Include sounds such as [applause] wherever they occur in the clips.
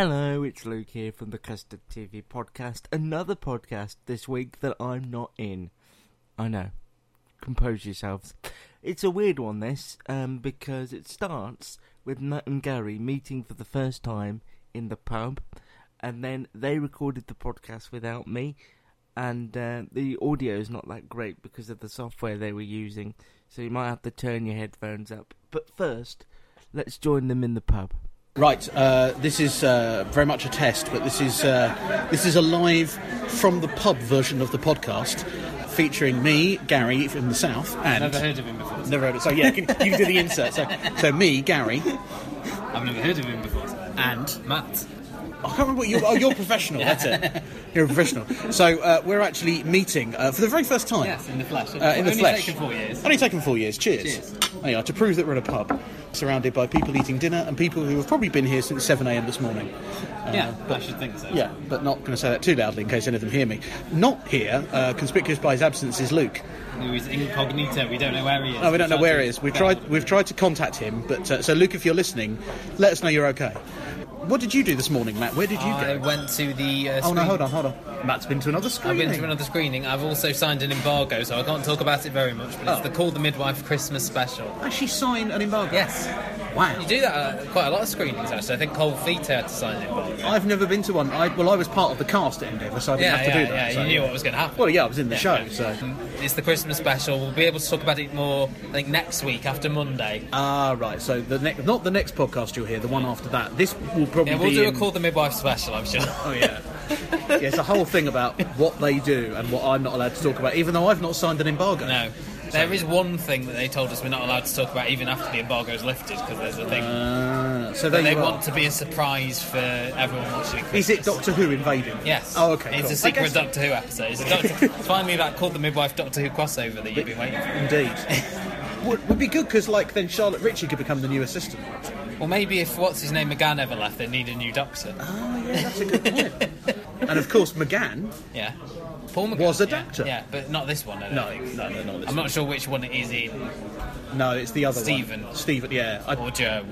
Hello, it's Luke here from the Custard TV podcast. Another podcast this week that I'm not in. I know. Compose yourselves. It's a weird one, this, um, because it starts with Matt and Gary meeting for the first time in the pub, and then they recorded the podcast without me, and uh, the audio is not that great because of the software they were using, so you might have to turn your headphones up. But first, let's join them in the pub. Right, uh, this is uh, very much a test, but this is uh, this is a live from the pub version of the podcast, featuring me, Gary from the south, and Never heard of him before. never heard of it. So yeah, you can, you can do the insert. So, so me, Gary, I've never heard of him before. and Matt. I can't remember what you. Oh, you're professional. That's it. [laughs] You're a professional. So uh, we're actually meeting uh, for the very first time. Yes, in the flesh. Uh, in the Only flesh. taken four years. Only taken four years. Cheers. Cheers. Are, to prove that we're in a pub, surrounded by people eating dinner and people who have probably been here since 7 a.m. this morning. yeah, I should think so. Yeah, but not going to say that too loudly in case any of them hear me. Not here, uh, conspicuous by his absence, is Luke. Who is incognito. We don't know where he is. Oh, we don't know where he is. We've tried. We've tried to contact him, but uh, so Luke, if you're listening, let us know you're okay. What did you do this morning, Matt? Where did you go? I go? went to the. Uh, Oh no, hold on, hold on. Matt's been to another screening. I've screening. been to another screening. I've also signed an embargo, so I can't talk about it very much. But it's Oh. the Call the Midwife Christmas special. Actually, sign an embargo. Yes. Wow. You do that at quite a lot of screenings, actually. I think Cold Feet had to sign an embargo. I've never been to one. I, well, I was part of the cast at Endeavour, so I didn't Yeah, have to yeah, do that. yeah. so- You knew what was going to happen. Well, yeah, I was in the show, so. Um, It's the Christmas special. We'll be able to talk about it more, I think, next week after Monday. Ah, right. So the next, not the next podcast you'll hear, the one after that. This will probably Yeah, we'll do a Call the Midwife special, I'm sure. [laughs] Oh yeah. yeah, it's a whole thing about what they do and what I'm not allowed to talk about, even though I've not signed an embargo. No. There is one thing that they told us we're not allowed to talk about even after the embargo is lifted because there's a thing Uh, so they are. want to be a surprise for everyone watching. Is it Doctor Who invading? Yes. Oh, okay. It's cool. a secret Doctor Who episode. It's, Doctor, [laughs] it's finally that called the Midwife Doctor Who crossover that you've been waiting for. Indeed. [laughs] would, would be good because, like, then Charlotte Ritchie could become the new assistant. Well, maybe if what's his name McGann ever left, they need a new Doctor. Oh yeah, that's a good point. [laughs] and of course, McGann. Yeah. Paul McGann Was a yeah. Doctor. Yeah, but not this one. I don't No, think. no, no, no. This I'm not sure which one it is in, No, it's the other Stephen. one. Stephen. Stephen, Yeah. I, or Joe.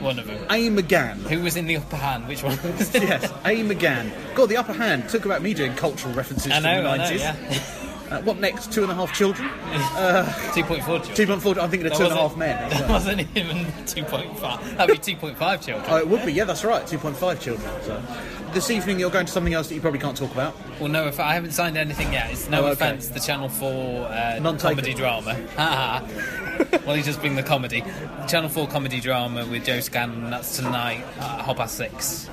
One of them. A. McGann. Who was in the upper hand? Which one? yes, A. McGann. God, the upper hand. Talk about me doing cultural references I know, from the I know, 90s. yeah. [laughs] Uh, what next? Two and a half children? [laughs] 2.4 children. Two point four. I'm thinking of That two and a half men. [laughs] That wasn't even 2.5. That'd be 2.5 children. Oh, it would be. Yeah, that's right. 2.5 children. So. This evening you're going to something else that you probably can't talk about. Well, no, if I haven't signed anything yet. It's no Oh, okay. offence the Channel 4 uh, comedy drama. [laughs] Well, he's just bring the comedy. Channel 4 comedy drama with Joe Scanlon. That's tonight at half past six.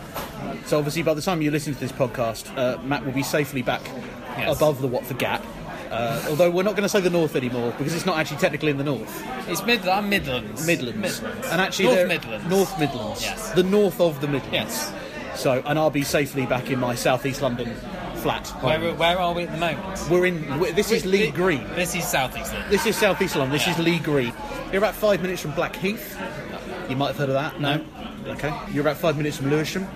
So obviously, by the time you listen to this podcast, uh, Matt will be safely back Yes. above the Watford Gap. Uh, although we're not going to say the north anymore because it's not actually technically in the north. It's Mid- Midlands. Midlands. Midlands. And actually, North they're- Midlands. North Midlands. Yes. The north of the Midlands. Yes. So, and I'll be safely back in my southeast London flat. Where, where are we at the moment? We're in. we this is Lee Thi- Green. This is South East London. This is southeast London. This is Lee Green. You're about five minutes from Blackheath. You might have heard of that. No. Okay. You're about five minutes from Lewisham.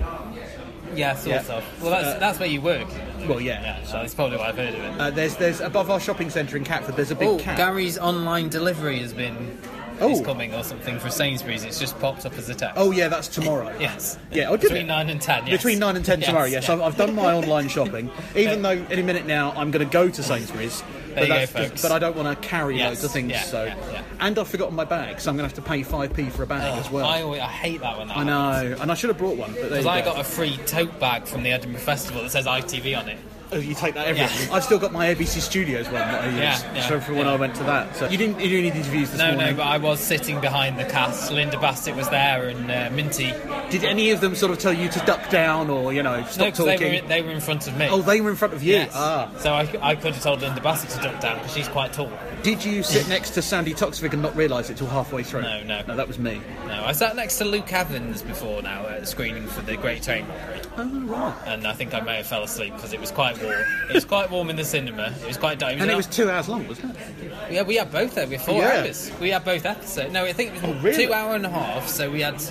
Yeah, sort Yeah. of. Well, that's, Uh, that's where you work. Well, yeah. Yeah, so that's probably why I've heard of it. Uh, there's there's above our shopping centre in Catford. There's a big Oh, cat. Gary's online delivery has been Oh. is coming or something for Sainsbury's. It's just popped up as a text. Oh yeah, that's tomorrow. [laughs] yes. Yeah, oh, between it? nine and ten. Yes. Between 9 and 10 [laughs] tomorrow, yes. yeah. I've, I've done my online shopping. [laughs] Even though any minute now I'm going to go to Sainsbury's There you go, but I don't want to carry Yes, loads of things. yeah, so, yeah, yeah. and I've forgotten my bag, so I'm going to have to pay five p for a bag as well. I, always, I hate that one. I know, and I should have brought one. Because I go. got a free tote bag from the Edinburgh Festival that says ITV on it. Oh, you take that everywhere. Yeah. I've still got my ABC Studios one that I used Yeah, yeah, so for when. I went to that. So you didn't you didn't need interviews this No, morning. no, but I was sitting behind the cast. Linda Bassett was there and uh, Minty. Did any of them sort of tell you to duck down or you know No, stop they talking? were, they were in front of me. Oh, they were in front of you. Yes. Ah, So I, I could have told Linda Bassett to duck down because she's quite tall. did you sit next to Sandi Toksvig and not realise it till halfway through? No, no. no, that was me. No, I sat next to Luke Evans before now at a screening for the Great Train Robbery. Oh right. And I think I may have fell asleep because it was quite warm. it was quite warm in the cinema. It was quite dark. And it was two hours long, wasn't it? Yeah, we had both there. We had four Yeah. hours. We had both episodes. No, I think it was Oh, really? two hour and a half. So we had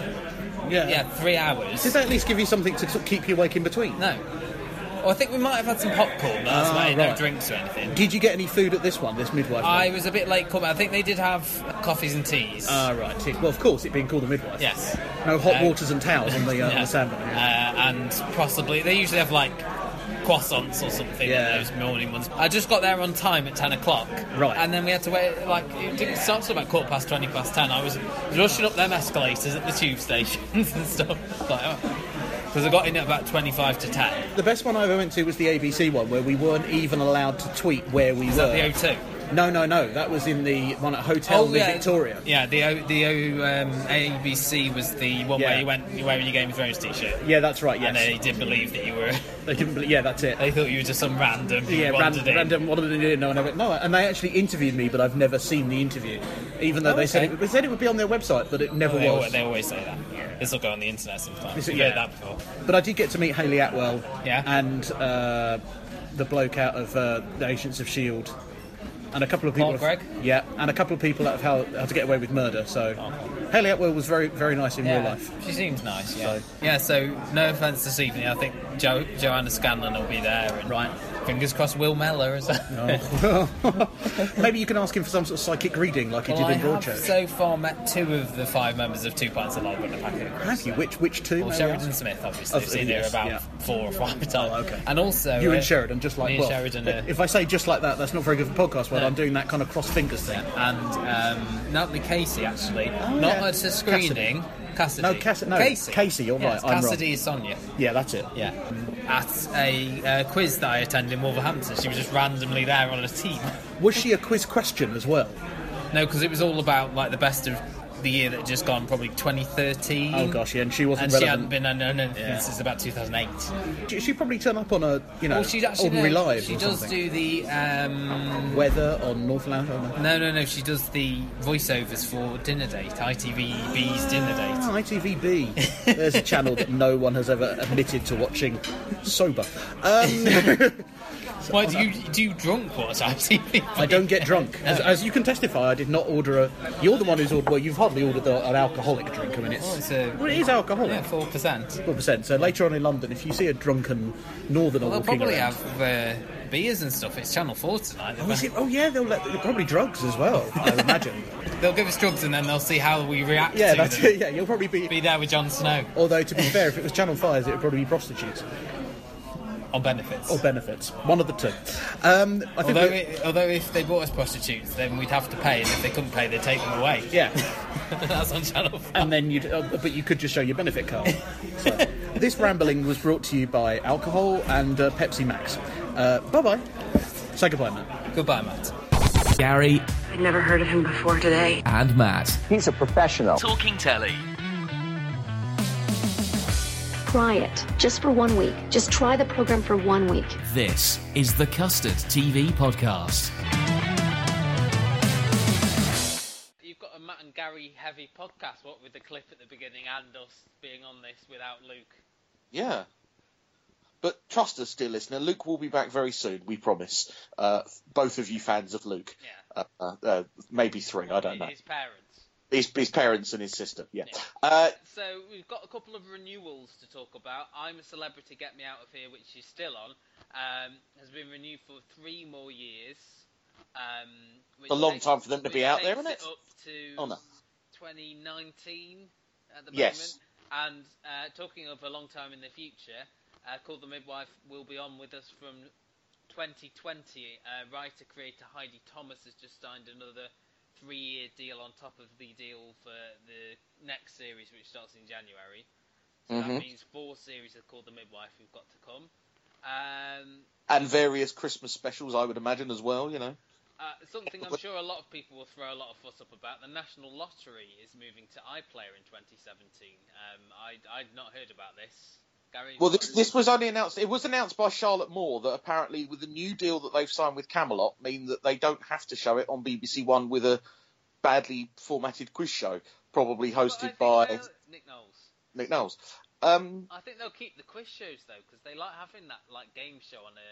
yeah yeah three hours. Did they at least give you something to keep you awake in between? No. Well, I think we might have had some popcorn, that's Ah, right. No drinks or anything. Did you get any food at this one, this midwife? I one? was a bit late coming. I think they did have coffees and teas. Ah, right. Well, of course, it being called a midwife. yes. No hot Um, waters and towels on the, uh, on [laughs] Yeah. the sandbag. Uh, and possibly they usually have like croissants or something. Yeah. Those morning ones. I just got there on time at ten o'clock. Right. And then we had to wait. Like it didn't start till about quarter past twenty past ten. I was rushing up them escalators at the tube stations [laughs] and stuff. Because oh. I got in at about twenty-five to ten. The best one I ever went to was the ABC one, where we weren't even allowed to tweet where we Is were. that the O2? No, no, no. That was in the one at Hotel New Victoria. Oh, Yeah, the O, the O, um, ABC was the one Yeah. where you went, you're wearing your Game of Thrones t-shirt. Yeah, that's right. Yes, And they didn't believe that you were. [laughs] they didn't. Believe, yeah, that's it. They thought you were just some random. yeah, random, in. random. What did they do? No, and I went no, and they actually interviewed me, but I've never seen the interview, even though Oh, they said it, they said it would be on their website, but it never They was. always, they always say that. This will go on the internet sometimes. This- yeah. heard that before. But I did get to meet Hayley Atwell. Yeah. And uh, the bloke out of uh, the Agents of Shield. And a couple of people. Paul Gregg? Yeah, and a couple of people of how, how to get away with murder. So, oh, Hayley Atwell was very, very nice in Yeah, real life. she seems nice. Yeah. So- Yeah. So no offense this evening. I think jo- Joanna Scanlon will be there. And Right. Fingers crossed. Will Mellor is [laughs] there. [laughs] Maybe you can ask him for some sort of psychic reading, like he Well, I did in Broadchurch. so far met two of the five members of Two Pints of Lager in the packet. Have you? Which which two? Well, Sheridan ask? Smith, obviously. Oh, I've seen yes, her about yeah. four or five times. Oh, okay. And also. You uh, and Sheridan, just like me and well, Sheridan are- If I say just like that, that's not very good for podcast. Well, No. I'm doing that kind of cross fingers thing. and um, Natalie Casey actually, Oh, not yeah. at a screening. Cassidy. No, Cassi- no, Casey. Casey, you're Yes, right, I'm wrong. Cassidy is Sonia. Yeah, that's it. Yeah, at a uh, quiz that I attended in Wolverhampton, she was just randomly there on a team. Was she a quiz question as well? No, because it was all about like the best of the year that had just gone, probably 2013. Oh gosh, yeah, and she wasn't And she hadn't been on anything since about 2008. She, she probably turn up on a you know Well, she actually ordinary no, lives She does something. do the um, weather on Northland. or- no, no, no. She does the voiceovers for Dinner Date, ITVBe's Dinner Date. Ah, ITVBe. There's a channel that no one has ever admitted to watching sober. Um, [laughs] Why do you do you drunk watch [laughs] ITV? I don't get drunk. As, as you can testify, I did not order a. You're the one who's ordered. Well, you've hardly ordered the, an alcoholic drink. I mean, it's. Oh, it's a- well, it is alcoholic. Yeah, four percent. Four percent. So later on in London, if you see a drunken northerner Well, they'll walking probably around, have uh, beers and stuff. It's Channel Four tonight. Oh, is it? oh yeah, they'll let probably drugs as well. I would imagine. [laughs] They'll give us drugs and then they'll see how we react Yeah, to that's them. it. Yeah, you'll probably be. Be there with Jon Snow Although to be fair, if it was Channel Five, it would probably be prostitutes on benefits. or benefits. One of the two. Um, I think. Although, we- it, although if they bought us prostitutes, then we'd have to pay, and if they couldn't pay, they'd take them away. yeah. [laughs] that's on Channel Four. and then you'd, uh, but you could just show your benefit card. So, [laughs] this rambling was brought to you by alcohol and uh, Pepsi Max. Uh, bye bye. Say goodbye, Matt. Goodbye, Matt. Gary I'd never heard of him before today. and Matt. He's a professional. Talking Telly. Try it just for one week. Just try the program for one week. This is the Custard TV Podcast. You've got a Matt and Gary heavy podcast, what with the clip at the beginning and us being on this without Luke. Yeah. But trust us, dear listener, Luke will be back very soon, we promise. Uh, both of you fans of Luke. Yeah. Uh, uh, uh, maybe three, I don't know. His parents. His, his parents and his sister, yeah. Yeah. Uh, So we've got a couple of renewals to talk about. I'm a Celebrity, Get Me Out of Here, which is still on, um, has been renewed for three more years. Um, which A long takes- time for them to be out there, isn't it? Up to Oh, no. 2019 at the Yes. moment. And uh, talking of a long time in the future, uh, Call the Midwife will be on with us from 2020, uh, writer creator Heidi Thomas has just signed another three-year deal on top of the deal for the next series, which starts in January. So Mhm. that means four series are called The Midwife who've got to come. Um, And various Christmas specials, I would imagine as well. You know. uh, something I'm sure a lot of people will throw a lot of fuss up about. The National Lottery is moving to iPlayer in 2017. Um, I, I'd not heard about this. Gary? Well, this, this was only announced. It was announced by Charlotte Moore that apparently, with the new deal that they've signed with Camelot, mean that they don't have to show it on BBC One with a badly formatted quiz show, probably hosted by Nick Knowles. Nick Knowles. Um, I think they'll keep the quiz shows though, because they like having that like game show on a.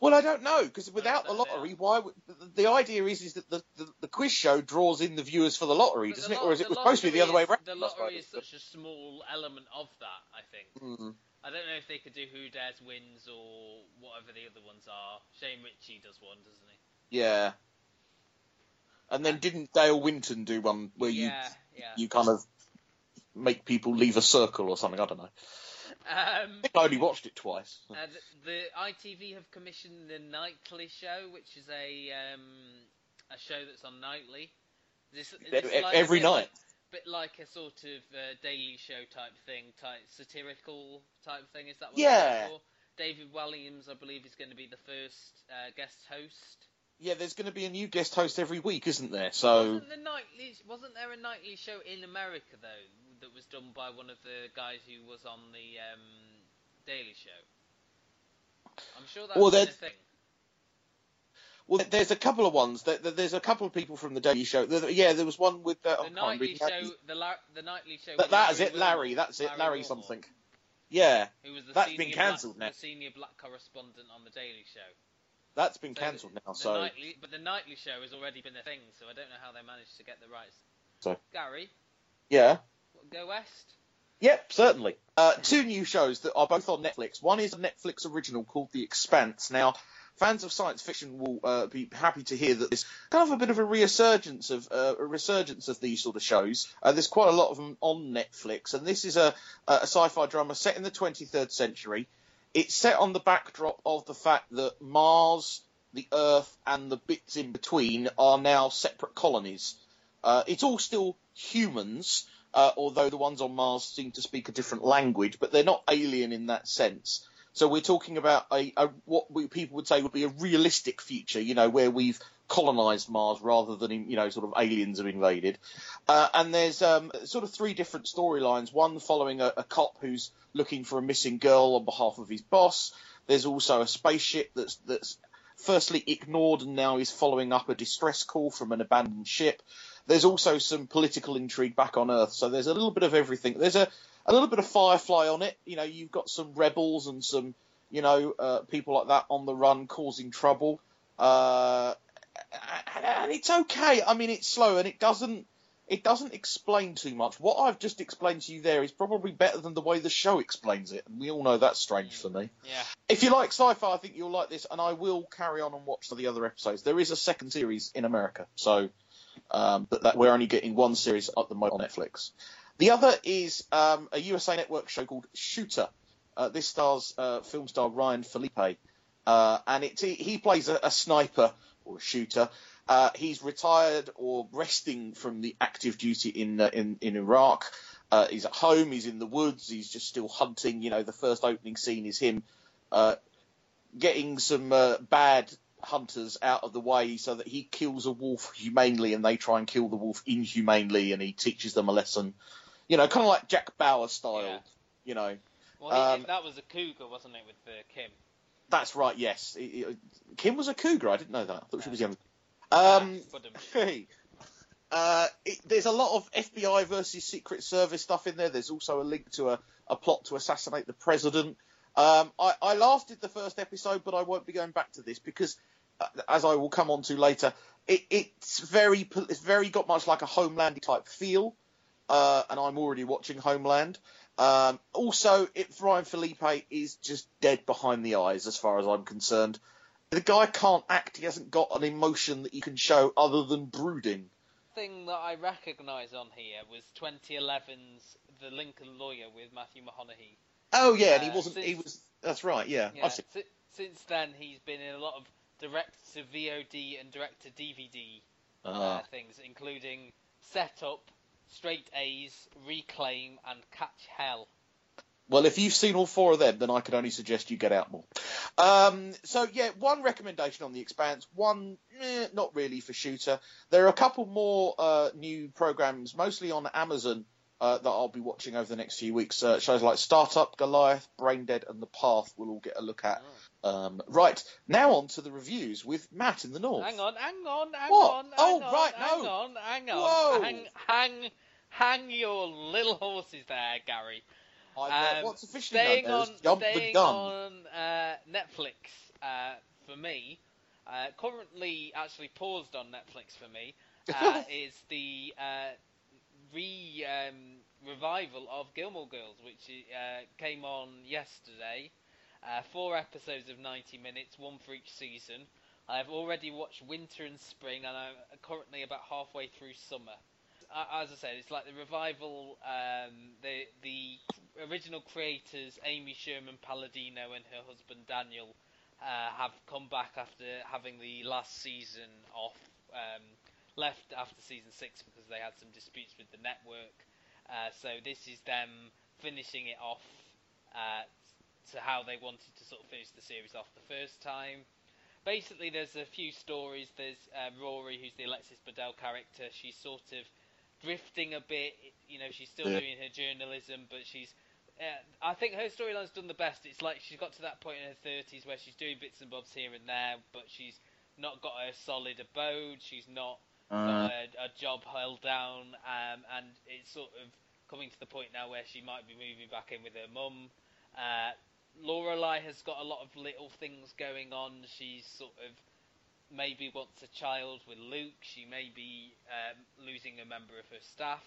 well, I don't know because without the lottery, why? Would, the, the idea is is that the, the, the quiz show draws in the viewers for the lottery, But doesn't the it? Or is it supposed to be the other way around? The lottery is such a small element of that. I think. Mm. I don't know if they could do Who Dares Wins or whatever the other ones are. Shane Richie does one, doesn't he? Yeah. And then didn't Dale Winton do one where you yeah, yeah. you kind of make people leave a circle or something? I don't know. Um, I think I only watched it twice. uh, the, the ITV have commissioned the Nightly Show, which is a um, a show that's on nightly. This, this every bit night. Bit like a sort of uh, Daily Show type thing, type satirical type thing. Is that what Yeah. David Walliams, I believe, is going to be the first uh, guest host. Yeah, there's going to be a new guest host every week, isn't there? So Wasn't the nightly? Wasn't there a nightly show in America though that was done by one of the guys who was on the um, Daily Show? I'm sure that's Well, a thing. Well, there's a couple of ones. There- there- There's a couple of people from the Daily Show. Yeah, there was one with uh, The nightly show, the, la- the nightly show. That, that is it, Larry. That's it, Larry Wilmore, something. Yeah, Who was the That's senior been cancelled black, now. The senior black correspondent on the Daily Show. that's been So cancelled now. the So nightly, but the nightly show has already been a thing, so I don't know how they managed to get the rights. So- Gary, yeah, go west. yep, certainly. Uh, two new shows that are both on Netflix. One is a Netflix original called The Expanse. Now, fans of science fiction will uh, be happy to hear that there's kind of a bit of a resurgence of uh, a resurgence of these sort of shows. Uh, there's quite a lot of them on Netflix, and this is a, a sci-fi drama set in the 23rd century. It's set on the backdrop of the fact that Mars, the Earth, and the bits in between are now separate colonies. Uh, it's all still humans, uh, although the ones on Mars seem to speak a different language, but they're not alien in that sense. So we're talking about a, a what we, people would say would be a realistic future, you know, where we've colonized Mars rather than you know sort of aliens have invaded. Uh, and there's um, sort of three different storylines. One following a, a cop who's looking for a missing girl on behalf of his boss. There's also a spaceship that's that's firstly ignored and now is following up a distress call from an abandoned ship. There's also some political intrigue back on Earth, so there's a little bit of everything. There's a, a little bit of Firefly on it. You know, you've got some rebels and some, you know, uh, people like that on the run causing trouble. Uh, and it's okay. I mean, it's slow and it doesn't it doesn't explain too much. What I've just explained to you there is probably better than the way the show explains it, and we all know that's strange for me. Yeah. If you like sci-fi, I think you'll like this, and I will carry on and watch the other episodes. There is a second series in America, so um, but that we're only getting one series at the moment on Netflix. The other is um, a USA Network show called Shooter. Uh, this stars uh, film star Ryan Phillippe, uh, and it, he, plays a, a sniper or a shooter. Uh, he's retired or resting from the active duty in uh, in in Iraq. Uh, he's at home. He's in the woods. He's just still hunting. You know, the first opening scene is him getting some bad hunters out of the way so that he kills a wolf humanely and they try and kill the wolf inhumanely and he teaches them a lesson. You know, kind of like Jack Bauer style. Yeah. You know, Well, he, Um, that was a cougar, wasn't it, with uh, Kim? that's right. Yes, He- he- Kim was a cougar. I didn't know that. I thought she was young. Um, [laughs] Hey. Uh, it, there's a lot of FBI versus Secret Service stuff in there. There's also a link to a, a plot to assassinate the president. Um, I, I lasted the first episode, but I won't be going back to this because, uh, as I will come on to later, it, it's very it's very got much like a Homeland type feel, uh, and I'm already watching Homeland. Um, also, it, Ryan Phillippe is just dead behind the eyes as far as I'm concerned. The guy can't act. He hasn't got an emotion that he can show other than brooding. thing that I recognise on here was 2011's The Lincoln Lawyer with Matthew McConaughey. Oh yeah, and he Uh, wasn't. He was. That's right. Yeah, Yeah, si- since then he's been in a lot of direct to VOD and direct to DVD uh, Ah. things, including Setup, Straight A's, Reclaim, and Catch Hell. Well, if you've seen all four of them, then I could only suggest you get out more. Um, so yeah, one recommendation on the Expanse, one eh, not really for Shooter. There are a couple more uh, new programs, mostly on Amazon, uh, that I'll be watching over the next few weeks. Uh, shows like Startup, Goliath, Brain Dead, and The Path. We'll all get a look at. Um, right now, on to the reviews with Matt in the North. Hang on, hang on, hang What? on. Hang Oh, on, right, hang no. on, hang on. Whoa. Hang, hang, hang your little horses there, Gary. Uh, Um, what's officially staying on, Jump the staying Gun. on uh, Netflix uh, for me, uh, currently actually paused on Netflix for me, [laughs] uh, is the uh, re um, revival of Gilmore Girls, which uh, came on yesterday. Uh, four episodes of 90 minutes, one for each season. I've already watched Winter and Spring, and I'm currently about halfway through Summer. As I said, it's like the revival. Um, the the original creators, Amy Sherman Palladino and her husband Daniel, uh, have come back after having the last season off. Um, left after season six because they had some disputes with the network. Uh, so this is them finishing it off uh, to how they wanted to sort of finish the series off the first time. Basically, there's a few stories. There's uh, Rory, who's the Alexis Bledel character. She's sort of drifting a bit. You know, she's still Yeah. doing her journalism, but she's. Uh, I think her storyline's done the best. It's like she's got to that point in her 30s where she's doing bits and bobs here and there, but she's not got a solid abode. She's not Uh, a, a job held down, um, and it's sort of coming to the point now where she might be moving back in with her mum. Uh, Lorelai has got a lot of little things going on. She's sort of maybe wants a child with Luke. She may be um, losing a member of her staff.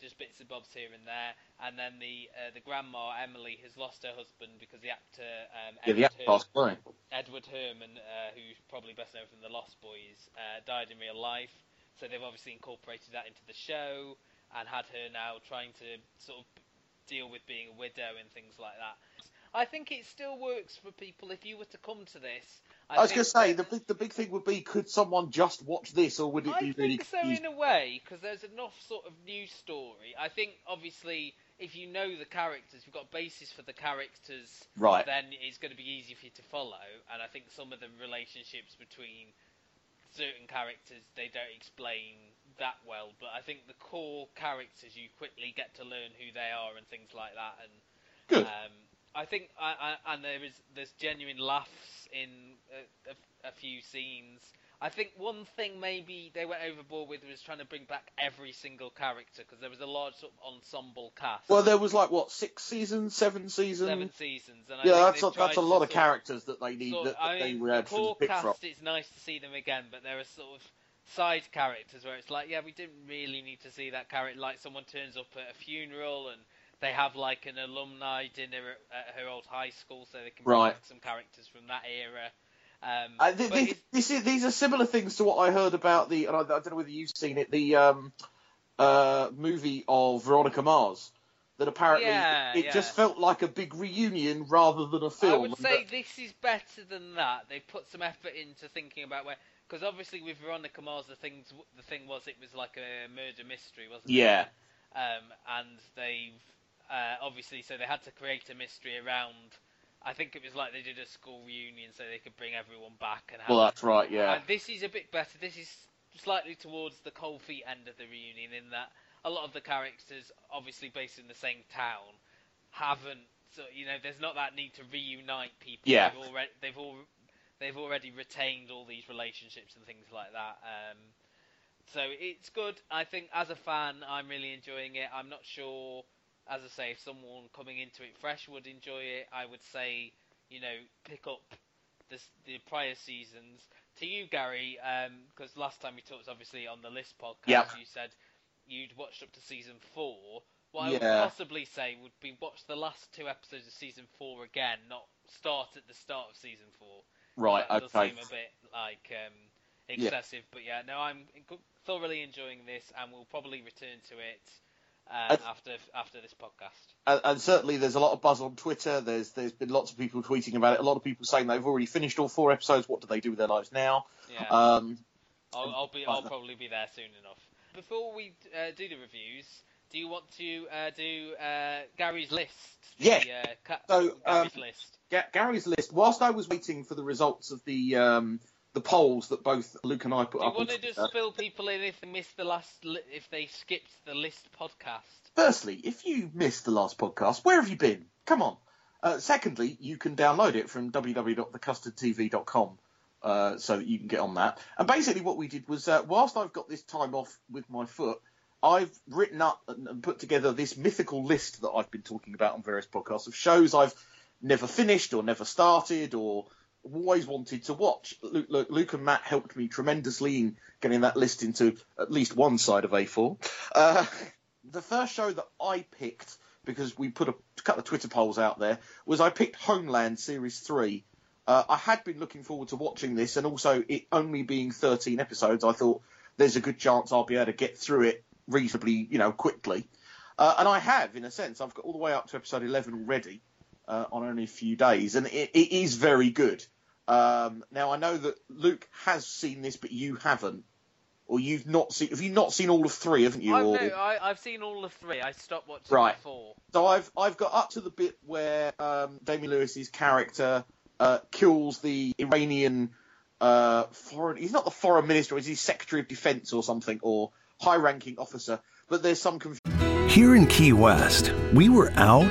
Just bits and bobs here and there, and then the uh, the grandma Emily has lost her husband because the actor um, yeah, the Edward actor Herman- Edward Herman, uh, who's probably best known from The Lost Boys, uh, died in real life. So they've obviously incorporated that into the show and had her now trying to sort of deal with being a widow and things like that. I think it still works for people if you were to come to this. I, I, was going to say the big the big thing would be could someone just watch this or would it I be really I think so in a way because there's enough sort of new story. I think obviously if you know the characters, you've got a basis for the characters, Right. Then it's going to be easy for you to follow. And I think some of the relationships between certain characters they don't explain that well. But I think the core characters you quickly get to learn who they are and things like that. And Good. um, I think, I, I, and there is there's genuine laughs in a, a, a few scenes. I think one thing maybe they went overboard with was trying to bring back every single character because there was a large sort of ensemble cast. Well, there was like what six seasons, seven seasons. seven seasons, and I yeah, that's a, that's a lot of characters that they need sort that, of- that they mean, were the had to pick cast, from. it's nice to see them again, but there are sort of side characters where it's like, yeah, we didn't really need to see that character. Like someone turns up at a funeral and they have like an alumni dinner at, her old high school, so they can bring Right. back some characters from that era. Um, Uh, th- th- this is, these are similar things to what I heard about the, and I, I don't know whether you've seen it, the um, uh, movie of Veronica Mars. That apparently Yeah, it yeah. just felt like a big reunion rather than a film. I would say that- this is better than that. They've put some effort into thinking about where, because obviously with Veronica Mars, the things the thing was it was like a murder mystery, wasn't Yeah. it? Um, and they've uh, obviously so they had to create a mystery around. I think it was like they did a school reunion so they could bring everyone back and have. well, that's right. Yeah. And this is a bit better. This is slightly towards the cold feet end of the reunion in that a lot of the characters, obviously based in the same town, haven't. So you know, there's not that need to reunite people. Yeah. They've already they've all they've already retained all these relationships and things like that. Um, so it's good. I think as a fan, I'm really enjoying it. I'm not sure, as I say, if someone coming into it fresh would enjoy it. I would say, you know, pick up this, the prior seasons. To you, Gary, because last time we talked, obviously on the list podcast, Yeah. you said you'd watched up to season four. What I would possibly say would be watch the last two episodes of season four again, not start at the start of season four. Right, That does okay. seem a bit like um, excessive, but yeah, no, I'm thoroughly enjoying this, and we'll probably return to it uh, after after this podcast. And, and, certainly, there's a lot of buzz on Twitter. There's there's been lots of people tweeting about it. A lot of people saying they've already finished all four episodes. What do they do with their lives now? Yeah. Um, I'll, I'll be I'll probably be there soon enough. Before we uh, do the reviews, do you want to uh, do uh, Gary's list? The, yeah. Uh, ca- so Gary's um, list. Gary's list. Whilst I was waiting for the results of the um, the polls that both Luke and I put do up. you want to just fill people in if they missed the last li- if they skipped the list podcast? Firstly, if you missed the last podcast, where have you been? Come on. Uh, secondly, you can download it from www.thecustardtv.com. Uh, so that you can get on that. And basically, what we did was, uh, whilst I've got this time off with my foot, I've written up and put together this mythical list that I've been talking about on various podcasts of shows I've never finished or never started or always wanted to watch. Luke, Luke, Luke, and Matt helped me tremendously in getting that list into at least one side of A4. Uh, the first show that I picked, because we put a couple of Twitter polls out there, was I picked Homeland Series 3 uh, I had been looking forward to watching this, and also it only being 13 episodes, I thought there's a good chance I'll be able to get through it reasonably, you know, quickly. Uh, and I have, in a sense. I've got all the way up to episode 11 already uh, on only a few days, and it, it is very good. Um, now I know that Luke has seen this, but you haven't, or you've not seen. Have you not seen all of three? Haven't you? I've, or... no, I, have seen all of three. I stopped watching right. four. So I've I've got up to the bit where um, Damian Lewis's character uh, kills the Iranian uh, foreign. He's not the foreign minister. He's his secretary of defense or something, or high-ranking officer. But there's some confusion. Here in Key West, we were out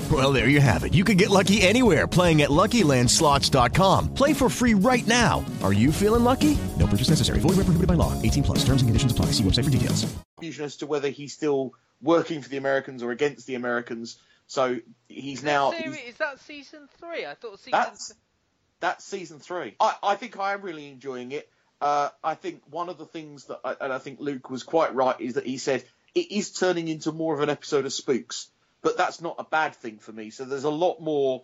Well, there you have it. You can get lucky anywhere playing at LuckyLandSlots.com. Play for free right now. Are you feeling lucky? No purchase necessary. Void where prohibited by law. 18 plus. Terms and conditions apply. See website for details. Confusion as to whether he's still working for the Americans or against the Americans. So he's now. Series, is that season three? I thought season. That's, that's season three. I, I think I am really enjoying it. Uh, I think one of the things that, I, and I think Luke was quite right, is that he said it is turning into more of an episode of Spooks, but that's not a bad thing for me. So there's a lot more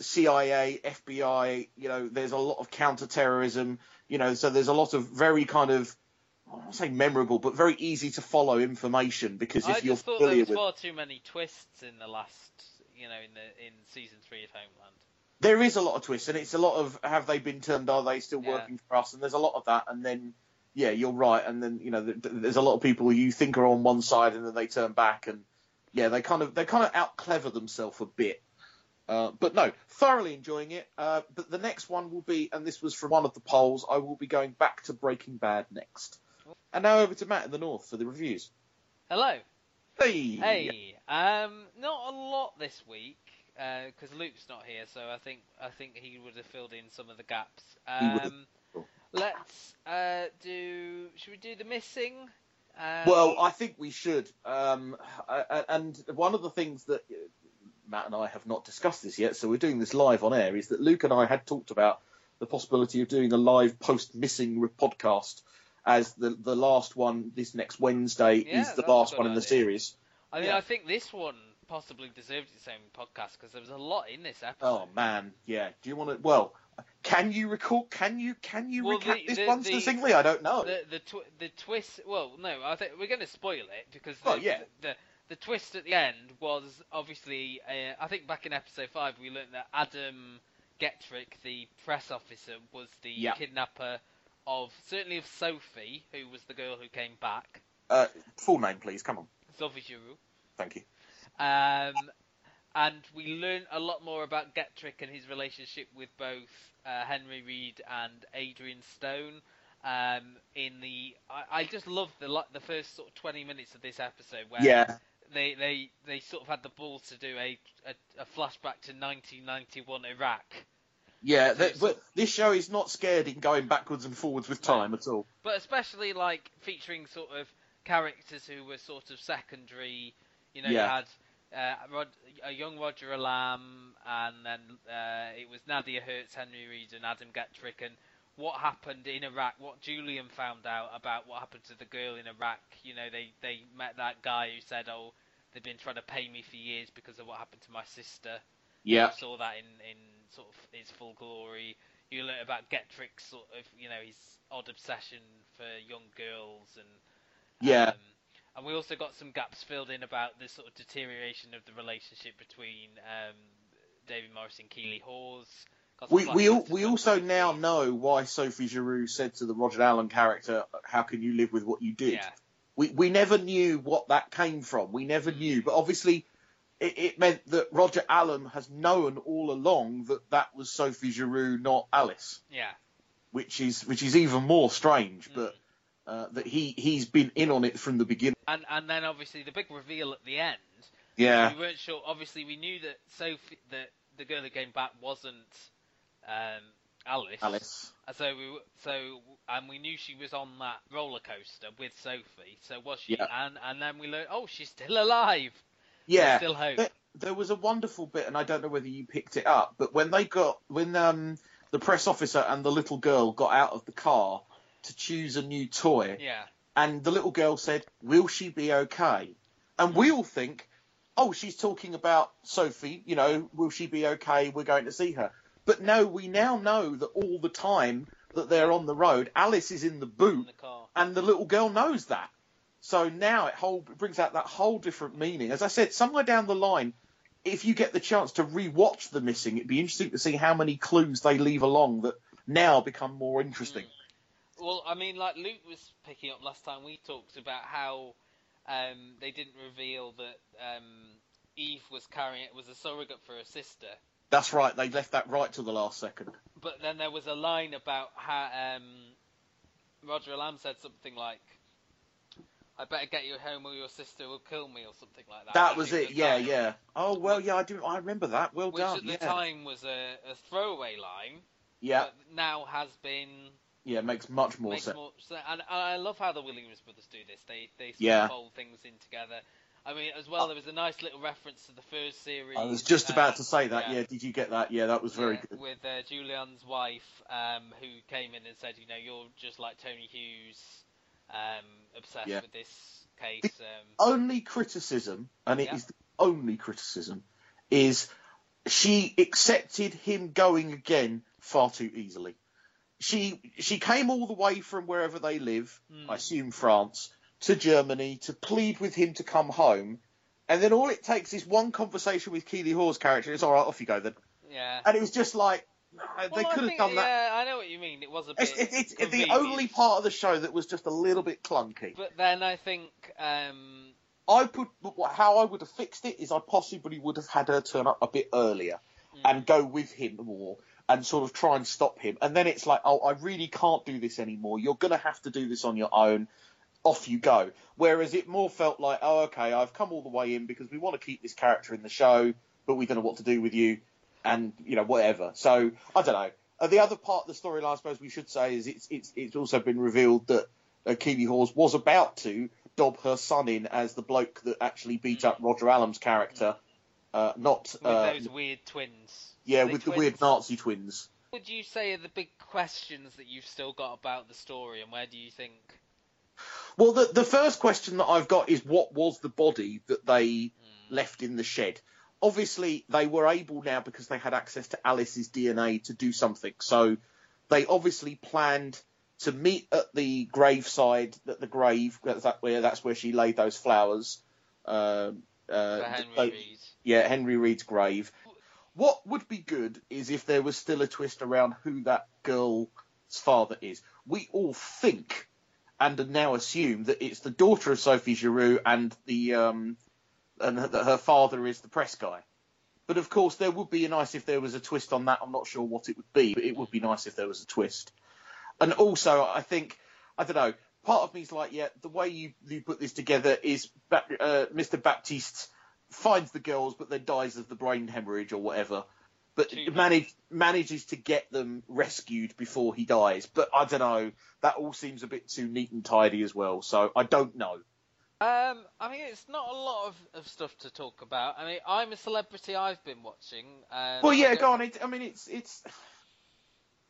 CIA, FBI, you know, there's a lot of counter-terrorism, you know, so there's a lot of very kind of, I won't say memorable, but very easy to follow information because if I you're thought familiar there was with, far too many twists in the last, you know, in the in season three of Homeland. there is a lot of twists, and it's a lot of have they been turned? Are they still Yeah. working for us? And there's a lot of that, and then yeah, you're right, and then you know th- th- there's a lot of people you think are on one side, and then they turn back, and yeah, they kind of they kind of out clever themselves a bit. Uh, but no, thoroughly enjoying it. Uh, but the next one will be, and this was from one of the polls, I will be going back to Breaking Bad next. And now over to Matt in the North for the reviews. Hello. Hey. Hey. Um, not a lot this week because Luke's not here, so I think I think he would have filled in some of the gaps. He would have. Um, let's uh, do. Should we do the missing? Um, Well, I think we should. Um, I- I- and one of the things that uh, Matt and I have not discussed this yet, so we're doing this live on air, is that Luke and I had talked about the possibility of doing a live post missing podcast as the the last one this next Wednesday Yeah, is the last one in the idea. series. I mean, yeah. I think this one possibly deserved its own podcast because there was a lot in this episode. Oh man, yeah. Do you want to? Well, can you recall? Can you can you Well, recap the- this the- one succinctly? I don't know. The the, tw- the twist. Well, no, I think we're going to spoil it because the, Well, yeah. the the twist at the end was obviously. Uh, I think back in episode five we learned that Adam Gettrick, the press officer, was the Yeah. kidnapper of certainly of Sophie, who was the girl who came back. Uh, full name, please. Come on. Sophie Giroux. Thank you. Um, and we learn a lot more about Gettrick and his relationship with both uh, Henry Reed and Adrian Stone. Um, in the, I, I just love the lo- the first sort of 20 minutes of this episode where Yeah. they, they they sort of had the balls to do a a, a flashback to 1991 Iraq. Yeah, that, but this show is not scared in going backwards and forwards with time at all. But especially like featuring sort of characters who were sort of secondary. You know, Yeah. you had uh, Rod, a young Roger Allam, and then uh, it was Nadia Hertz, Henry Reed, and Adam Gettrick, and what happened in Iraq, what Julien found out about what happened to the girl in Iraq. You know, they they met that guy who said, "Oh, they've been trying to pay me for years because of what happened to my sister." Yeah. You saw that in, in sort of his full glory. You learn about Gettrick's sort of, you know, his odd obsession for young girls and Yeah. um, and we also got some gaps filled in about the sort of deterioration of the relationship between um, David Morris and Keeley Hawes. We we al- we also now know why Sophie Giroux said to the Roger Allam character, "How can you live with what you did?" Yeah. We we never knew what that came from. We never knew, but obviously. It, it meant that Roger Allam has known all along that that was Sophie Giroux, not Alice, Yeah. which is which is even more strange. Mm. But uh, that he he's been in on it from the beginning. And and then obviously the big reveal at the end. Yeah. We weren't sure. Obviously, we knew that Sophie, that the girl who came back wasn't um, Alice. Alice. And So we so and we knew she was on that roller coaster with Sophie. So was she? Yeah. And and then we learned, oh, she's still alive. Yeah, There's still hope. There, there was a wonderful bit, and I don't know whether you picked it up, but when they got when um the press officer and the little girl got out of the car to choose a new toy, Yeah. and the little girl said, "Will she be okay?" And we all think, "Oh, she's talking about Sophie. You know, will she be okay? We're going to see her." But no, we now know that all the time that they're on the road, Alice is in the boot, and the little girl knows that. So now it whole it brings out that whole different meaning. As I said, somewhere down the line, if you get the chance to re-watch the missing, it'd be interesting to see how many clues they leave along that now become more interesting. Well, I mean, like Luke was picking up last time we talked about how um, they didn't reveal that um, Eve was carrying it was a surrogate for her sister. That's right. They left that right till the last second. But then there was a line about how um, Roger Lamb said something like, "I better get you home, or your sister will kill me," or something like that. That I was it. Yeah, line. yeah. Oh well, yeah. I do. I remember that. Well Which done. Which at the yeah. time was a, a throwaway line. Yeah. But now has been Yeah, makes much more makes sense. more sense. And I love how the Williams brothers do this. They they sort Yeah. of fold things in together. I mean, as well, there was a nice little reference to the first series. I was just uh, about to say that. yeah. Yeah. Did you get that? Yeah, that was very yeah, good. With uh, Julien's wife, um, who came in and said, you know, you're just like Tony Hughes, um, obsessed Yeah. with this case. Um, only criticism, and it is the only criticism, is she accepted him going again far too easily. She she came all the way from wherever they live, Hmm. I assume France, to Germany to plead with him to come home, and then all it takes is one conversation with Keeley Hawes' character. It's all right, off you go then. yeah. And it was just like uh, Well, they I could have think- done that. Yeah, I know what you mean. It was a bit. It's, it's, it's the only part of the show that was just a little bit clunky. But then I think. Um, I put how I would have fixed it is I possibly would have had her turn up a bit earlier and go with him more and sort of try and stop him. And then it's like, oh, I really can't do this anymore. You're going to have to do this on your own. Off you go. Whereas it more felt like, oh, okay, I've come all the way in because we want to keep this character in the show, but we don't know what to do with you, and you know whatever. So I don't know. Uh, the other part of the storyline, I suppose we should say, is it's it's it's also been revealed that uh, Keeley Hawes was about to dob her son in as the bloke that actually beat up Roger Allam's character, uh, not with uh, those weird twins. Yeah, with the weird Nazi twins. What would you say are the big questions that you've still got about the story, and where do you think? Well, the the first question that I've got is what was the body that they left in the shed? Obviously, they were able now because they had access to Alice's DNA to do something. So they obviously planned to meet at the graveside, at the grave. That's that where that's where she laid those flowers. Um, uh, Henry they- Reed. Yeah, Henry Reed's grave. What would be good is if there was still a twist around who that girl's father is. We all think and now assume that it's the daughter of Sophie Giroux and the um, and that her father is the press guy. But of course, there would be nice if there was a twist on that. I'm not sure what it would be, but it would be nice if there was a twist. And also, I think I don't know. Part of me's like, yeah, the way you, you put this together is uh, Mr. Baptiste finds the girls, but then dies of the brain hemorrhage or whatever. But manage, manages to get them rescued before he dies. But I don't know. That all seems a bit too neat and tidy as well. So I don't know. Um, I mean, it's not a lot of, of stuff to talk about. I mean, I'm a celebrity. I've been watching. Well, yeah, go on. It, I mean, it's it's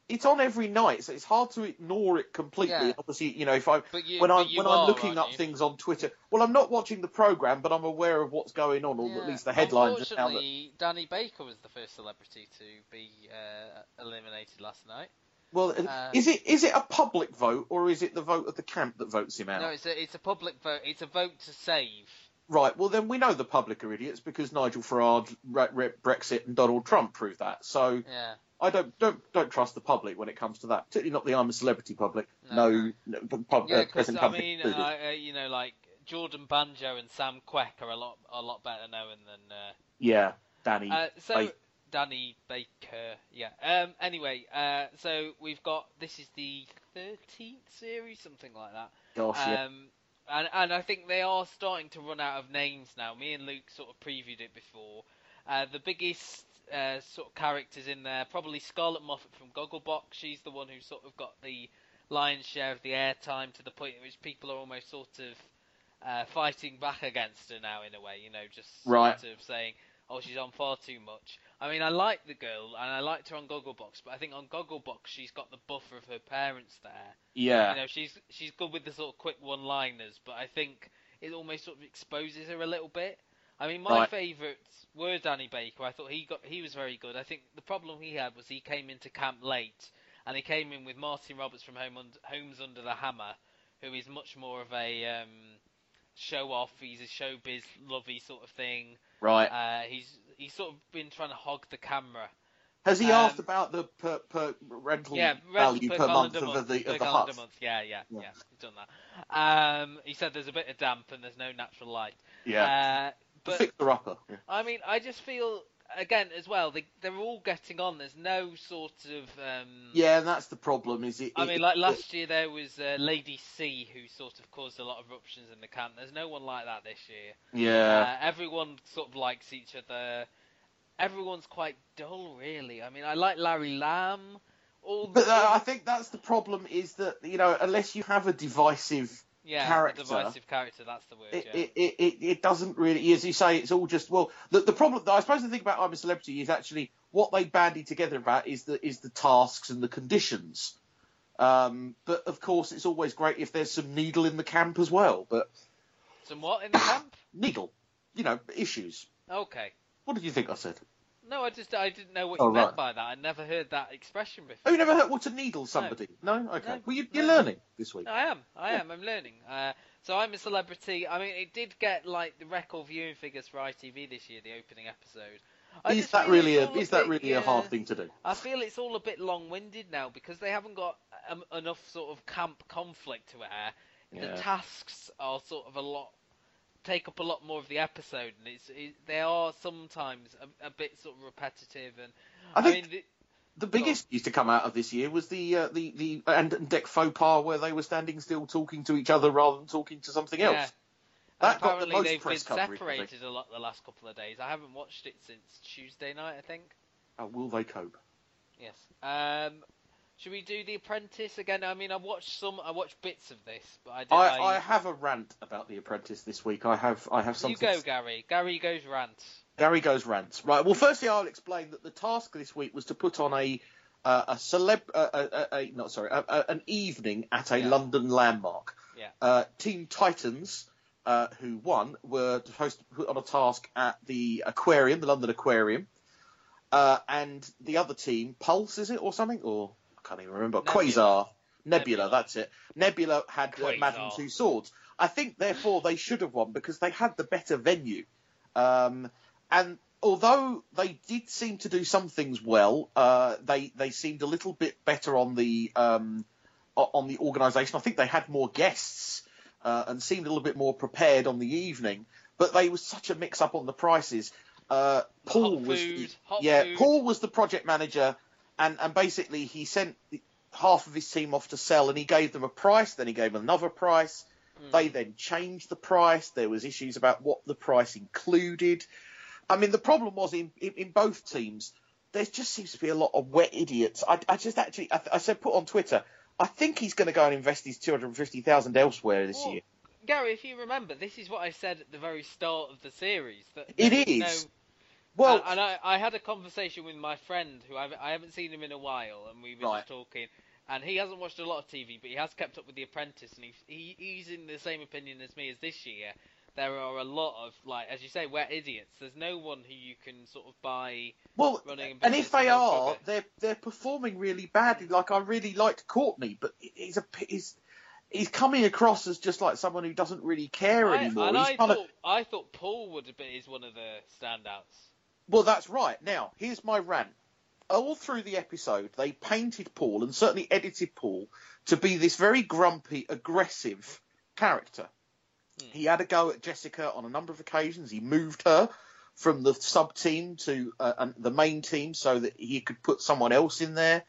it's on every night, so it's hard to ignore it completely. Yeah. Obviously, you know, if I you- when I'm when are, I'm looking up you? things on Twitter, well, I'm not watching the program, but I'm aware of what's going on, or Yeah. at least the headlines. are now that- Unfortunately, Danny Baker was the first celebrity to be uh, eliminated last night. Well, Uh, is it is it a public vote or is it the vote of the camp that votes him out? No, it's a it's a public vote. It's a vote to save. Right. Well, then we know the public are idiots because Nigel Farage, Re- Re- Brexit, and Donald Trump proved that. So Yeah. I don't don't don't trust the public when it comes to that. Particularly not the I'm a celebrity public. No, no the pub, Yeah, uh, because present I mean, uh, uh, you know, like Jordan Banjo and Sam Quek are a lot a lot better known than uh, yeah, Danny. Uh, so Baker. Danny Baker, yeah. Um, anyway, uh, so we've got this is the thirteenth series, something like that. Gosh, yeah. Um, and and I think they are starting to run out of names now. Me and Luke sort of previewed it before. Uh, the biggest uh, sort of characters in there, probably Scarlett Moffat from Gogglebox. She's the one who sort of got the lion's share of the airtime to the point at which people are almost sort of uh, fighting back against her now in a way. You know, just Right. sort of saying, "Oh, she's on far too much." I mean, I like the girl and I liked her on Gogglebox, but I think on Gogglebox she's got the buffer of her parents there. Yeah. You know, she's she's good with the sort of quick one-liners, but I think it almost sort of exposes her a little bit. I mean, my Right. favourites were Danny Baker. I thought he got he was very good. I think the problem he had was he came into camp late, and he came in with Martin Roberts from Home und- Homes Under the Hammer, who is much more of a um, show off. He's a showbiz lovey sort of thing. Right. Uh, he's he's sort of been trying to hog the camera. Has he um, asked about the per, per rental Yeah, value per, per, month calendar of the of the hut? month. Yeah, yeah, Yeah. yeah, He's done that. Um, he said there's a bit of damp and there's no natural light. Yeah. Uh, but Fixer upper. Yeah. I mean, I just feel again as well. They they're all getting on. There's no sort of. Um, Yeah, and that's the problem. Is it? I it- mean, like it- last year there was uh, Lady C who sort of caused a lot of ruptions in the camp. There's no one like that this year. Yeah. Uh, everyone sort of likes each other. Everyone's quite dull, really. I mean, I like Larry Lamb. All But the- uh, I think that's the problem. Is that you know unless you have a divisive yeah, character, divisive character. That's the word. it, yeah. it, it, it, it doesn't really, as you say, it's all just well. The, the problem, I suppose, the thing about I'm a Celebrity is actually what they bandy together about is the is the tasks and the conditions. Um, but of course, it's always great if there's some needle in the camp as well. But Some what in the camp? [coughs] needle, you know, issues. Okay. What did you think I said? No, I just I didn't know what Oh, you meant right. by that. I never heard that expression before. Oh, you never heard what to needle somebody? No, okay. No. Well, you, you're No. learning this week. I am. I am. I'm learning. Uh, so I'm a celebrity. I mean, it did get like the record viewing figures for ITV this year, the opening episode. I Is that really a is that bit- really a yeah. hard thing to do? I feel it's all a bit long-winded now because they haven't got um, enough sort of camp conflict to air. Yeah. The tasks are sort of a lot take up a lot more of the episode, and it's it, they are sometimes a, a bit sort of repetitive. And I think mean, the, The biggest news to come out of this year was the uh, the the and, and Dec faux pas where they were standing still talking to each other rather than talking to something else. And That got the most they've press been coverage. Separated a lot the last couple of days. I haven't watched it since Tuesday night, I think. Oh, will they cope? Yes. Um, should we do The Apprentice again? I mean, I watched some. I watched bits of this, but I did. I, I have a rant about The Apprentice this week. I have I have some. you something. go, Gary. Gary goes rant. Gary goes rants. Right. Well, firstly, I'll explain that the task this week was to put on a uh, a celeb, uh, a, a, a not sorry, an evening at a Yeah. London landmark. Yeah. Uh, Team Titans, uh, who won, were supposed to put on a task at the aquarium, the London Aquarium, uh, and the other team, Pulse, is it or something, or I can't even remember. Quasar. Nebula, Nebula. that's it. Nebula had uh, Quasar. Madame Tussauds. I think, therefore, they should have won because they had the better venue. Um, and although they did seem to do some things well, uh, they they seemed a little bit better on the um, on the organisation. I think they had more guests uh, and seemed a little bit more prepared on the evening. But they was such a mix up on the prices. Uh, Paul was food, hot yeah, food. Paul was the project manager, and and basically he sent. The, half of his team off to sell, and he gave them a price. Then he gave them another price. Hmm. They then changed the price. There was issues about what the price included. I mean, the problem was in in, in both teams. There just seems to be a lot of wet idiots. I, I just actually, I, I said, put on Twitter. I think he's going to go and invest his two hundred fifty thousand elsewhere this Well, year. Gary, if you remember, this is what I said at the very start of the series. That It is. No, Well- and, and I, I had a conversation with my friend who I've, I haven't seen him in a while, and we were Right. just talking. And he hasn't watched a lot of TV, but he has kept up with The Apprentice, and he, he he's in the same opinion as me as this year. There are a lot of like, as you say, we're idiots. There's no one who you can sort of buy Well, running. and if they are, they're they're performing really badly. Like I really liked Courtney, but he's a he's he's coming across as just like someone who doesn't really care I, anymore. and he's I thought I thought Paul would have been is one of the standouts. Well, that's right. Now, here's my rant. All through the episode, they painted Paul and certainly edited Paul to be this very grumpy, aggressive character. He had a go at Jessica on a number of occasions. He moved her from the sub team to uh, the main team so that he could put someone else in there.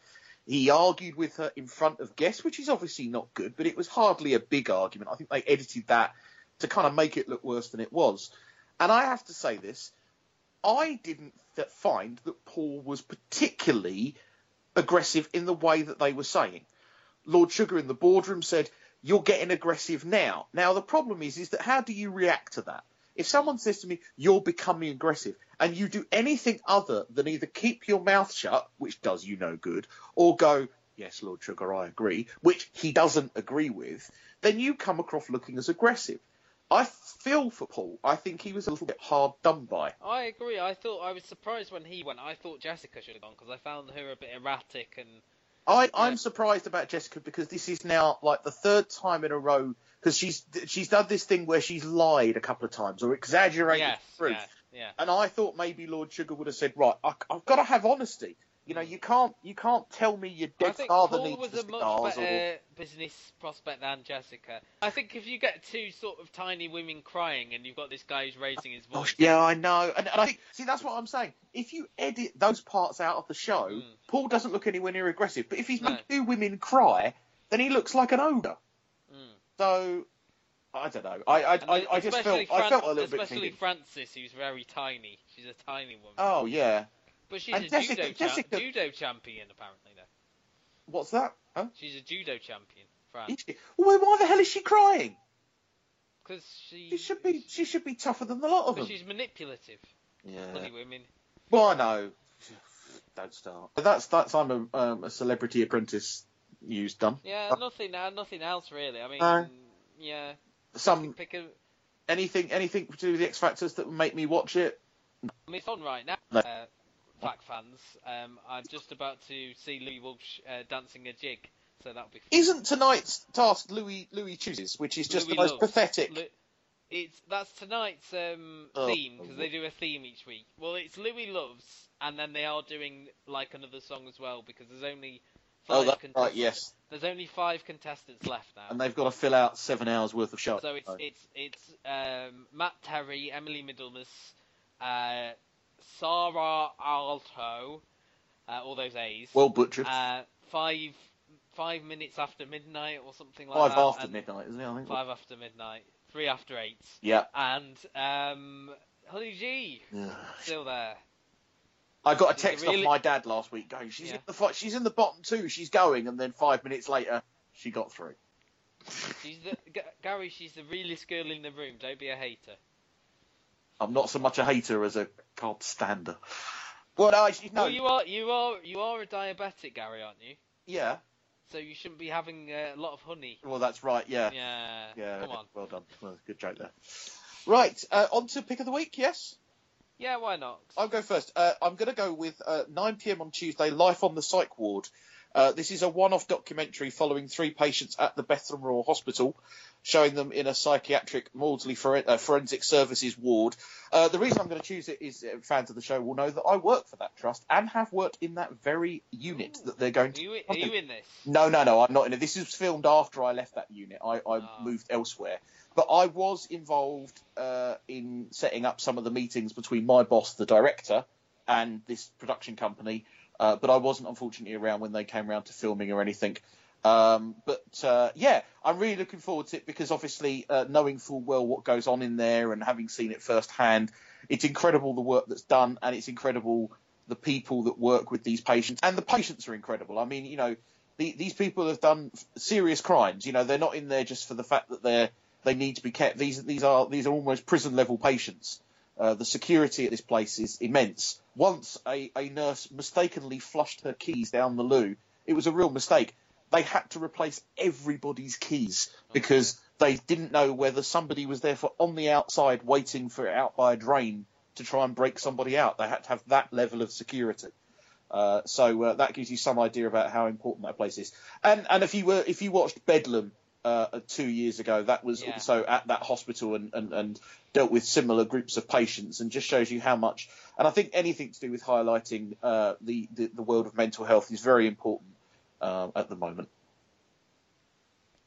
He argued with her in front of guests, which is obviously not good, but it was hardly a big argument. I think they edited that to kind of make it look worse than it was. And I have to say this I didn't th- find that Paul was particularly aggressive in the way that they were saying. Lord Sugar in the boardroom said, "You're getting aggressive now." Now the problem is, is that how do you react to that? If someone says to me, "You're becoming aggressive," and you do anything other than either keep your mouth shut, which does you no good, or go, "Yes, Lord Sugar, I agree," which he doesn't agree with, then you come across looking as aggressive. I feel for Paul. I think he was a little bit hard done by. I agree. I thought I was surprised when he went. I thought Jessica should have gone because I found her a bit erratic and I, I'm surprised about Jessica because this is now like the third time in a row because she's she's done this thing where she's lied a couple of times or exaggerated yes, the truth. yeah, yeah. And I thought maybe Lord Sugar would have said, right, I, I've got to have honesty. You know, you can't you can't tell me your dead think father Paul was the a much cigars or better business prospect than Jessica. I think if you get two sort of tiny women crying and you've got this guy who's raising his voice, yeah, I know. And, and I think, see, that's what I'm saying. If you edit those parts out of the show, Hmm. Paul doesn't look anywhere near aggressive. But if he's made two women cry, then he looks like an ogre. So, I don't know. I, I, I, I just felt, especially I felt a little bit especially Frances, who's very tiny. She's a tiny woman. oh yeah. But she's and a Jessica- judo, cha- judo champion, apparently. Though What's that? Huh? she's a judo champion, Fran. Well, why the hell is she crying? Because she, She should be, she should be tougher than the lot of them. because she's manipulative. Yeah. Bloody women. Well, I know. [sighs] Don't start. But that's that's I'm a, um, a celebrity apprentice news done. Yeah, nothing. Uh, nothing else really. I mean, No. yeah. Some Pick a. anything anything to do with the X Factors that would make me watch it. I mean, it's on right now. No. Uh, Fact fans, um, I'm just about to see Louis Walsh uh, dancing a jig, so that'll be. Fun. Isn't tonight's task Louis Louis chooses, which is just Louis the most loves- pathetic. Lu- It's that's tonight's um, Oh. theme because they do a theme each week. Well, it's Louis loves, and then they are doing like another song as well because there's only Oh, five that's right, yes. There's only five contestants left now. And they've got to fill out seven hours worth of show. So it's it's it's um, Matt Terry, Emily Middlemas, uh, Saara Aalto, uh, all those A's. Well butchered. Uh, five five minutes after midnight or something like Five that. after and midnight, isn't it? I think. Five after midnight. Three after eight. Yeah. And um, Honey G Yeah. still there. I got a She's text really- off my dad last week going, "She's Yeah. in the she's in the bottom two, she's going," and then five minutes later, she got through. She's the G- Gary. She's the realest girl in the room. Don't be a hater. I'm not so much a hater as a card stander. Well, no, actually, no. Well, you are you are you are a diabetic, Gary, aren't you? Yeah. So you shouldn't be having uh, a lot of honey. Well, that's right. Yeah. Yeah. Yeah. Come on. Well done. Well, good joke there. Right. Uh, on to pick of the week. Yes. Yeah, why not? I'll go first. Uh, I'm going to go with uh, 9 p.m. on Tuesday, Life on the Psych Ward. Uh, this is a one-off documentary following three patients at the Bethlem Royal Hospital, showing them in a psychiatric Maudsley uh, Forensic Services ward. Uh, the reason I'm going to choose it is uh, fans of the show will know that I work for that trust and have worked in that very unit that they're going Are to. you, are you in this? No, no, no, I'm not in it. This was filmed after I left that unit. I, I Ah. moved elsewhere. But I was involved uh, in setting up some of the meetings between my boss, the director, and this production company, uh, but I wasn't unfortunately around when they came around to filming or anything. Um, but uh, yeah, I'm really looking forward to it because obviously uh, knowing full well what goes on in there and having seen it firsthand, it's incredible the work that's done and it's incredible the people that work with these patients and the patients are incredible. I mean, you know, the, these people have done serious crimes. You know, they're not in there just for the fact that they're they need to be kept. These these are these are almost prison level patients. Uh, the security at this place is immense. Once a, a nurse mistakenly flushed her keys down the loo. It was a real mistake they had to replace everybody's keys because they didn't know whether somebody was there for on the outside waiting for it out by a drain to try and break somebody out. They had to have that level of security. Uh, so uh, that gives you some idea about how important that place is. And and if you were if you watched Bedlam uh, two years ago, that was Yeah. also at that hospital and, and, and dealt with similar groups of patients, and just shows you how much. And I think anything to do with highlighting uh, the, the the world of mental health is very important uh, at the moment.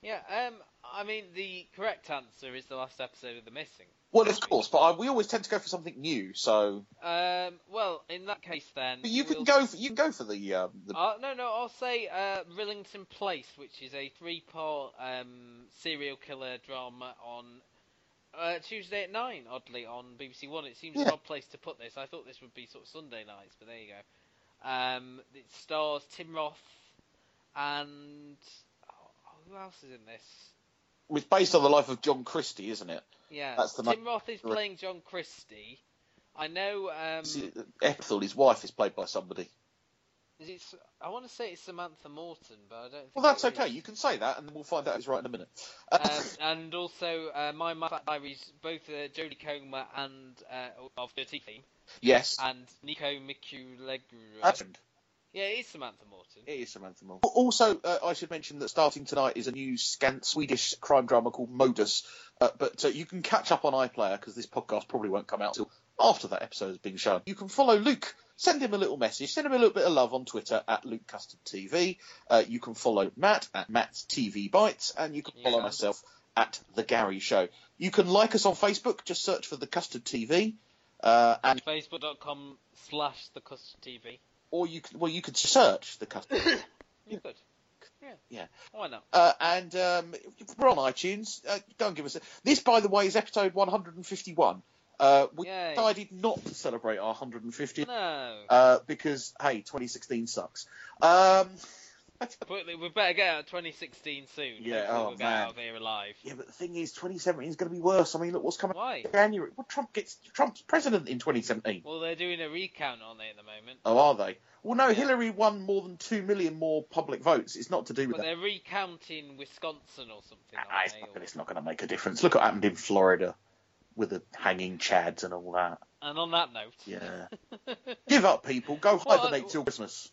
Yeah, um, I mean, the correct answer is the last episode of The Missing. Well, of course, but I, we always tend to go for something new. So, Um, well, in that case, then. but you can we'll- go for you can go for the um, the Uh, no, no, I'll say uh, Rillington Place, which is a three-part um, serial killer drama on uh, Tuesday at nine. Oddly, on BBC One. It seems an Yeah. odd place to put this. I thought this would be sort of Sunday nights, but there you go. Um, it stars Tim Roth and oh, who else is in this? it's based on the life of John Christie, isn't it? Yeah, That's the Tim Roth is playing John Christie. I know. Um, Ethel, his wife, is played by somebody. is it? I want to say it's Samantha Morton, but I don't. Think Well, that's it is. okay. You can say that, and we'll find out who's right in a minute. um, and also uh, my My Fat Diaries, both uh, Jodie Comer and uh, of the team, Yes. and Nico Mirallegro. Yeah, it is Samantha Morton. It is Samantha Morton. Also, uh, I should mention that starting tonight is a new scan- Swedish crime drama called Modus. Uh, but uh, you can catch up on iPlayer because this podcast probably won't come out till after that episode has been shown. You can follow Luke. Send him a little message. Send him a little bit of love on Twitter at Luke Custard TV. Uh, you can follow Matt at Matt's TV Bites, and you can follow Yeah. myself at The Gary Show. You can like us on Facebook. Just search for The Custard TV. Uh, and Facebook.com slash the Custard TV. Or you could, well you could search the custard. [laughs] You could. Yeah. Yeah. Why not? Uh, and um, we're on iTunes. Uh, don't give us a... This, by the way, is episode 151. Uh, we Yay. decided not to celebrate our 150 No. uh, because, hey, 2016 sucks. Um, [laughs] But we better get out of 2016 soon. Yeah, Hopefully oh, we'll get man. out of here alive. yeah, but the thing is, 2017 is going to be worse. I mean, look what's coming Why? January. Well, Trump gets Trump's president in 2017. Well, they're doing a recount aren't they, at the moment. Oh, are they? Well, no, Hillary won more than two million more public votes. It's not to do with But that. they're recounting Wisconsin or something. Ah, it's they? not, it's not going to make a difference. Look what happened in Florida with the hanging chads and all that. And on that note, Yeah. [laughs] Give up, people. Go Well, hibernate uh, till Christmas.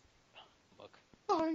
Bye.